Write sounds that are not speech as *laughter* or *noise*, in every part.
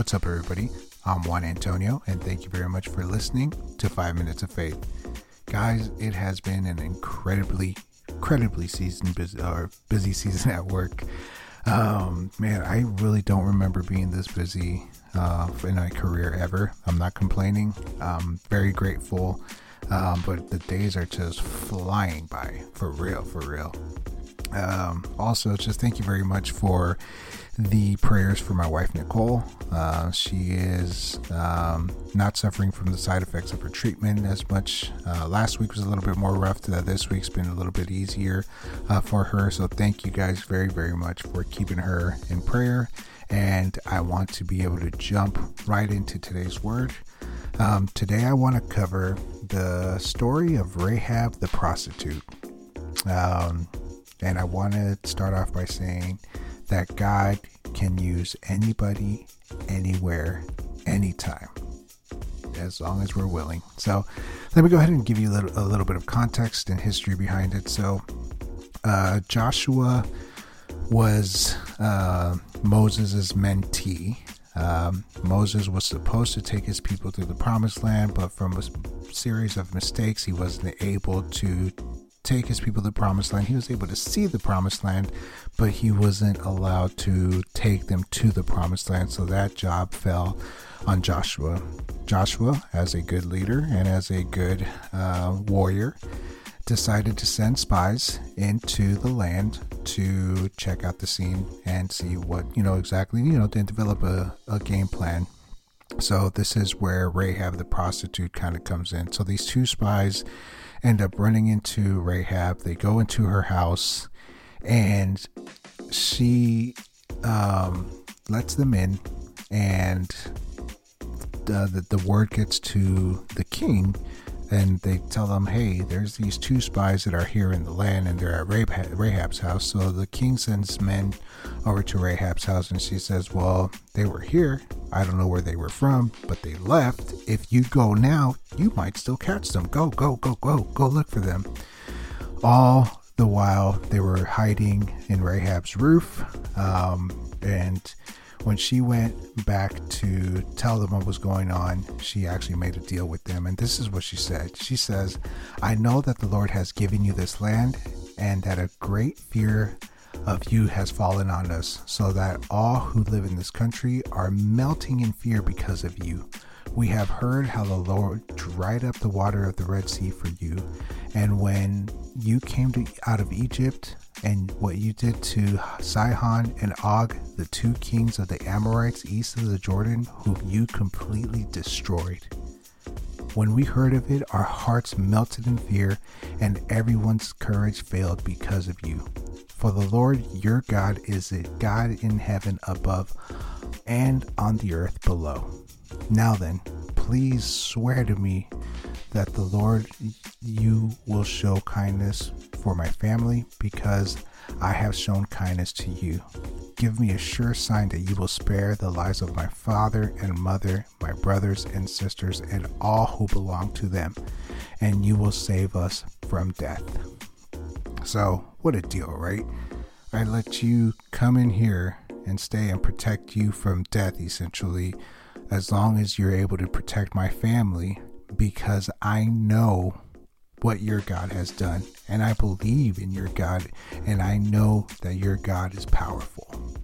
What's up, everybody? I'm Juan Antonio, and thank you very much for listening to Five Minutes of Faith. Guys, it has been an incredibly, incredibly season busy, or busy *laughs* season at work. Um, man, I really don't remember being this busy uh, in my career ever. I'm not complaining. I'm very grateful, um, but the days are just flying by for real, for real. Um, also, just thank you very much for the prayers for my wife Nicole. Uh, she is um, not suffering from the side effects of her treatment as much. Uh, last week was a little bit more rough. Uh, this week's been a little bit easier uh, for her. So thank you guys very very much for keeping her in prayer. And I want to be able to jump right into today's word. Um, today I want to cover the story of Rahab the prostitute. Um, and I want to start off by saying that God can use anybody, anywhere, anytime, as long as we're willing. So let me go ahead and give you a little, a little bit of context and history behind it. So uh, Joshua was uh, Moses' mentee. Um, Moses was supposed to take his people through the promised land, but from a series of mistakes, he wasn't able to take his people to the promised land. He was able to see the promised land, but he wasn't allowed to take them to the promised land. So that job fell on Joshua. Joshua, as a good leader and as a good uh, warrior, decided to send spies into the land to check out the scene and see what, you know, exactly, you know, to develop a, a game plan. So this is where Rahab the prostitute kind of comes in. So these two spies end up running into Rahab. They go into her house and she um, lets them in, and the, the, the word gets to the king and they tell them, hey, there's these two spies that are here in the land and they're at Rahab's house. So the king sends men over to Rahab's house and she says, well, they were here. I don't know where they were from, but they left. If you go now, you might still catch them. Go, go, go, go, go look for them. All the while they were hiding in Rahab's roof. Um, and when she went back to tell them what was going on, she actually made a deal with them. And this is what she said She says, I know that the Lord has given you this land, and that a great fear of you has fallen on us, so that all who live in this country are melting in fear because of you. We have heard how the Lord dried up the water of the Red Sea for you, and when you came to, out of Egypt, and what you did to Sihon and Og, the two kings of the Amorites east of the Jordan, whom you completely destroyed. When we heard of it, our hearts melted in fear, and everyone's courage failed because of you. For the Lord your God is a God in heaven above and on the earth below. Now then, please swear to me that the Lord you will show kindness for my family because I have shown kindness to you. Give me a sure sign that you will spare the lives of my father and mother, my brothers and sisters, and all who belong to them, and you will save us from death. So, what a deal, right? I let you come in here and stay and protect you from death, essentially, as long as you're able to protect my family, because I know what your God has done. And I believe in your God, and I know that your God is powerful.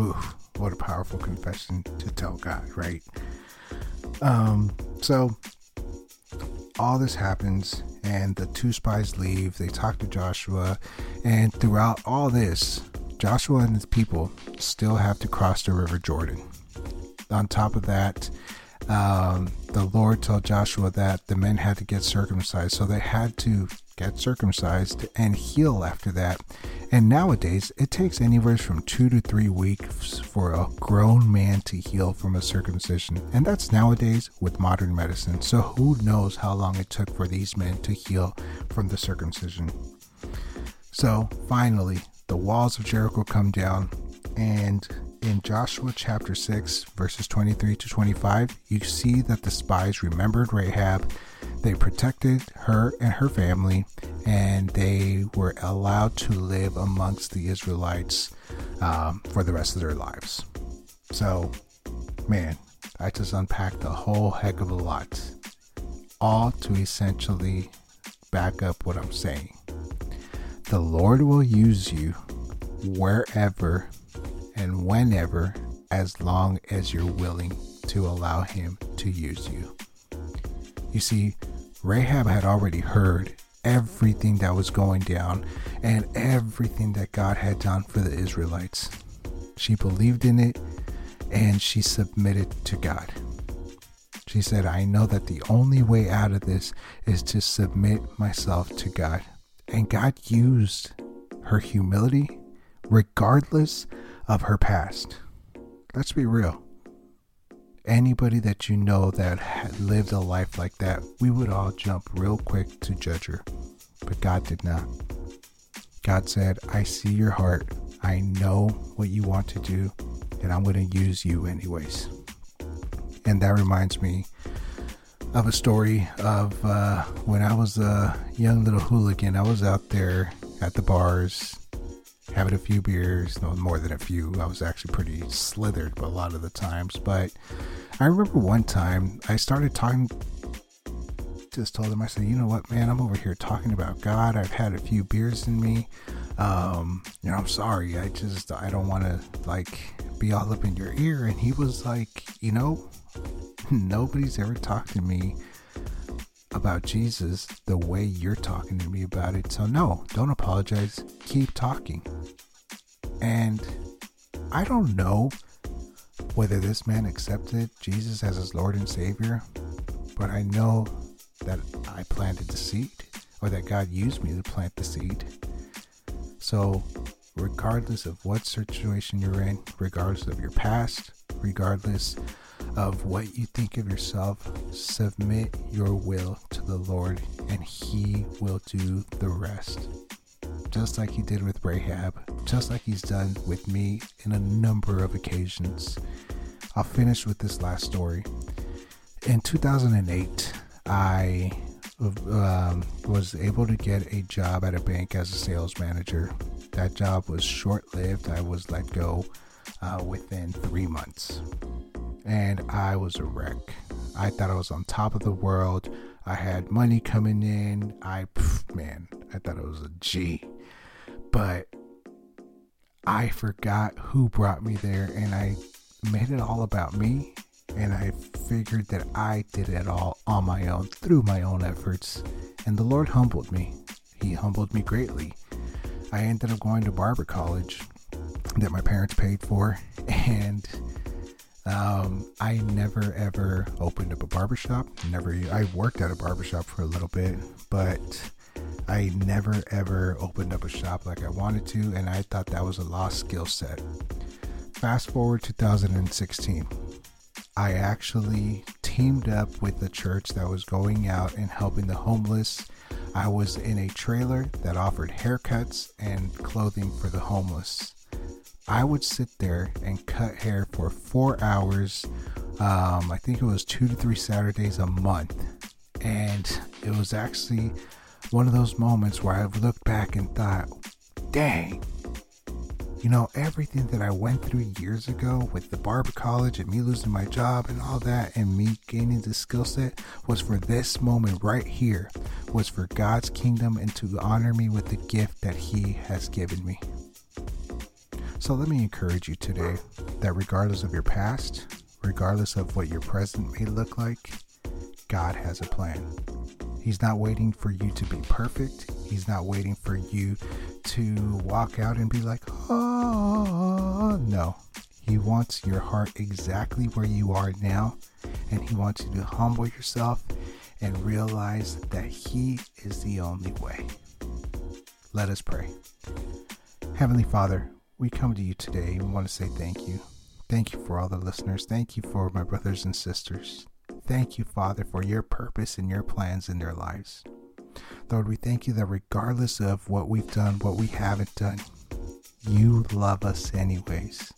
Oof, what a powerful confession to tell God, right? Um, so all this happens, and the two spies leave. They talk to Joshua, and throughout all this, Joshua and his people still have to cross the River Jordan. On top of that, um, the Lord told Joshua that the men had to get circumcised, so they had to get circumcised and heal after that. And nowadays, it takes anywhere from two to three weeks for a grown man to heal from a circumcision, and that's nowadays with modern medicine. So, who knows how long it took for these men to heal from the circumcision? So, finally, the walls of Jericho come down, and in Joshua chapter 6, verses 23 to 25, you see that the spies remembered Rahab, they protected her and her family, and they were allowed to live amongst the Israelites um, for the rest of their lives. So, man, I just unpacked a whole heck of a lot. All to essentially back up what I'm saying. The Lord will use you wherever and whenever as long as you're willing to allow Him to use you. You see, Rahab had already heard everything that was going down and everything that God had done for the Israelites. She believed in it and she submitted to God. She said, I know that the only way out of this is to submit myself to God. And God used her humility regardless of her past. Let's be real. Anybody that you know that had lived a life like that, we would all jump real quick to judge her. But God did not. God said, I see your heart. I know what you want to do, and I'm going to use you anyways. And that reminds me of a story of uh, when I was a young little hooligan. I was out there at the bars having a few beers, no more than a few. I was actually pretty slithered a lot of the times. But I remember one time I started talking just told him, I said, you know what, man, I'm over here talking about God. I've had a few beers in me. Um, you know, I'm sorry. I just, I don't want to like be all up in your ear. And he was like, you know, *laughs* nobody's ever talked to me about Jesus the way you're talking to me about it. So, no, don't apologize. Keep talking. And I don't know whether this man accepted Jesus as his Lord and Savior, but I know that I planted the seed or that God used me to plant the seed. So, regardless of what situation you're in, regardless of your past, regardless of what you think of yourself, submit your will the Lord and He will do the rest. Just like He did with Rahab, just like He's done with me in a number of occasions. I'll finish with this last story. In 2008, I um, was able to get a job at a bank as a sales manager. That job was short lived. I was let go uh, within three months. And I was a wreck. I thought I was on top of the world. I had money coming in. I, man, I thought it was a G. But I forgot who brought me there and I made it all about me and I figured that I did it all on my own through my own efforts. And the Lord humbled me. He humbled me greatly. I ended up going to barber college that my parents paid for, *laughs* and um, I never ever opened up a barbershop. Never, I worked at a barbershop for a little bit, but I never ever opened up a shop like I wanted to, and I thought that was a lost skill set. Fast forward 2016. I actually teamed up with a church that was going out and helping the homeless. I was in a trailer that offered haircuts and clothing for the homeless. I would sit there and cut hair for four hours. Um, I think it was two to three Saturdays a month. And it was actually one of those moments where I've looked back and thought, dang, you know, everything that I went through years ago with the barber college and me losing my job and all that and me gaining the skill set was for this moment right here, was for God's kingdom and to honor me with the gift that He has given me. So let me encourage you today that regardless of your past, regardless of what your present may look like, God has a plan. He's not waiting for you to be perfect. He's not waiting for you to walk out and be like, oh, no. He wants your heart exactly where you are now. And He wants you to humble yourself and realize that He is the only way. Let us pray. Heavenly Father, we come to you today and want to say thank you. Thank you for all the listeners. Thank you for my brothers and sisters. Thank you, Father, for your purpose and your plans in their lives. Lord, we thank you that regardless of what we've done, what we haven't done, you love us anyways.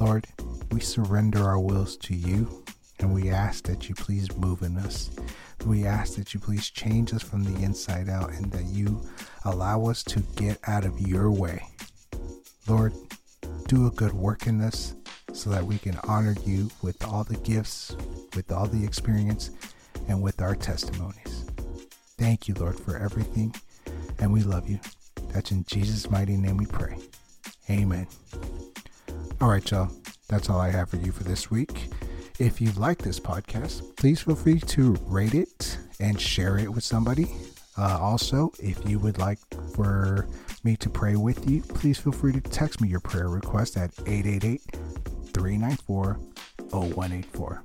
Lord, we surrender our wills to you and we ask that you please move in us. We ask that you please change us from the inside out and that you allow us to get out of your way. Lord, do a good work in us so that we can honor you with all the gifts, with all the experience, and with our testimonies. Thank you, Lord, for everything, and we love you. That's in Jesus' mighty name we pray. Amen. All right, y'all. That's all I have for you for this week. If you like this podcast, please feel free to rate it and share it with somebody. Uh, also, if you would like for me to pray with you, please feel free to text me your prayer request at 888 394 0184.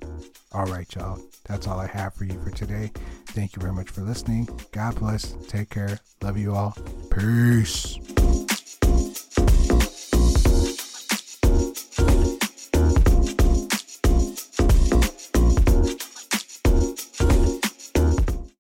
All right, y'all. That's all I have for you for today. Thank you very much for listening. God bless. Take care. Love you all. Peace.